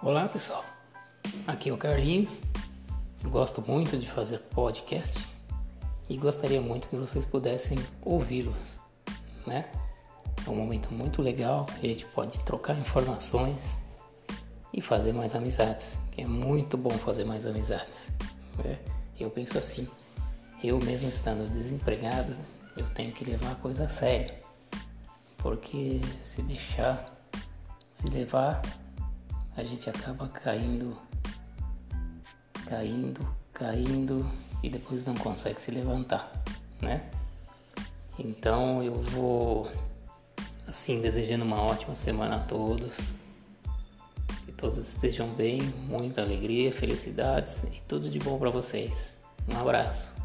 Olá pessoal, aqui é o Carlinhos. Eu gosto muito de fazer podcast e gostaria muito que vocês pudessem ouvi-los, né? É um momento muito legal, a gente pode trocar informações e fazer mais amizades, que é muito bom fazer mais amizades. Né? Eu penso assim, eu mesmo estando desempregado, eu tenho que levar a coisa a sério, porque se deixar, se levar, a gente acaba caindo, caindo, caindo e depois não consegue se levantar, né? Então eu vou assim desejando uma ótima semana a todos. Que todos estejam bem, muita alegria, felicidades e tudo de bom para vocês. Um abraço.